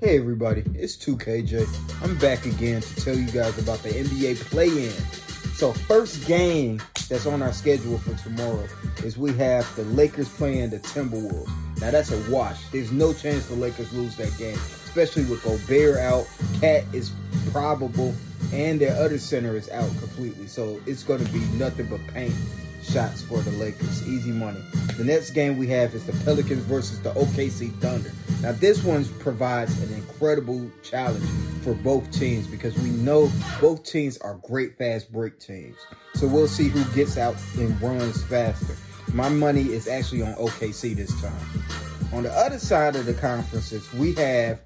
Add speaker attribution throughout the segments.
Speaker 1: Hey everybody, it's 2KJ. I'm back again to tell you guys about the NBA play-in. So first game that's on our schedule for tomorrow is we have the Lakers playing the Timberwolves. Now that's a wash. There's no chance the Lakers lose that game, especially with Gobert out. KAT is probable, and their other center is out completely. So it's going to be nothing but paint shots for the Lakers. Easy money. The next game we have is the Pelicans versus the OKC Thunder. Now, this one provides an incredible challenge for both teams because we know both teams are great fast break teams. So we'll see who gets out and runs faster. My money is actually on OKC this time. On the other side of the conferences, we have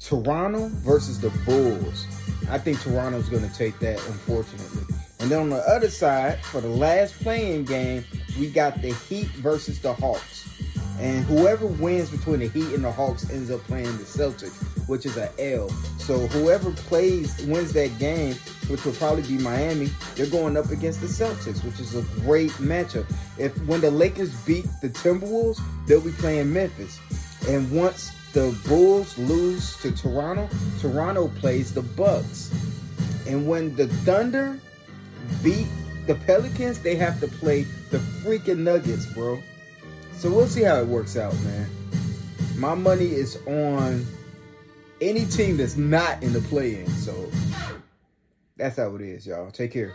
Speaker 1: Toronto versus the Bulls. I think Toronto's going to take that, unfortunately. And then on the other side, for the last play-in game, we got the Heat versus the Hawks. And whoever wins between the Heat and the Hawks ends up playing the Celtics, which is an L. So whoever plays wins that game, which will probably be Miami, they're going up against the Celtics, which is a great matchup. If when the Lakers beat the Timberwolves, they'll be playing Memphis. And once the Bulls lose to Toronto, Toronto plays the Bucks. And when the Thunder beat the Pelicans, they have to play the freaking Nuggets, bro. So we'll see how it works out, man. My money is on any team that's not in the play-in. So that's how it is, y'all. Take care.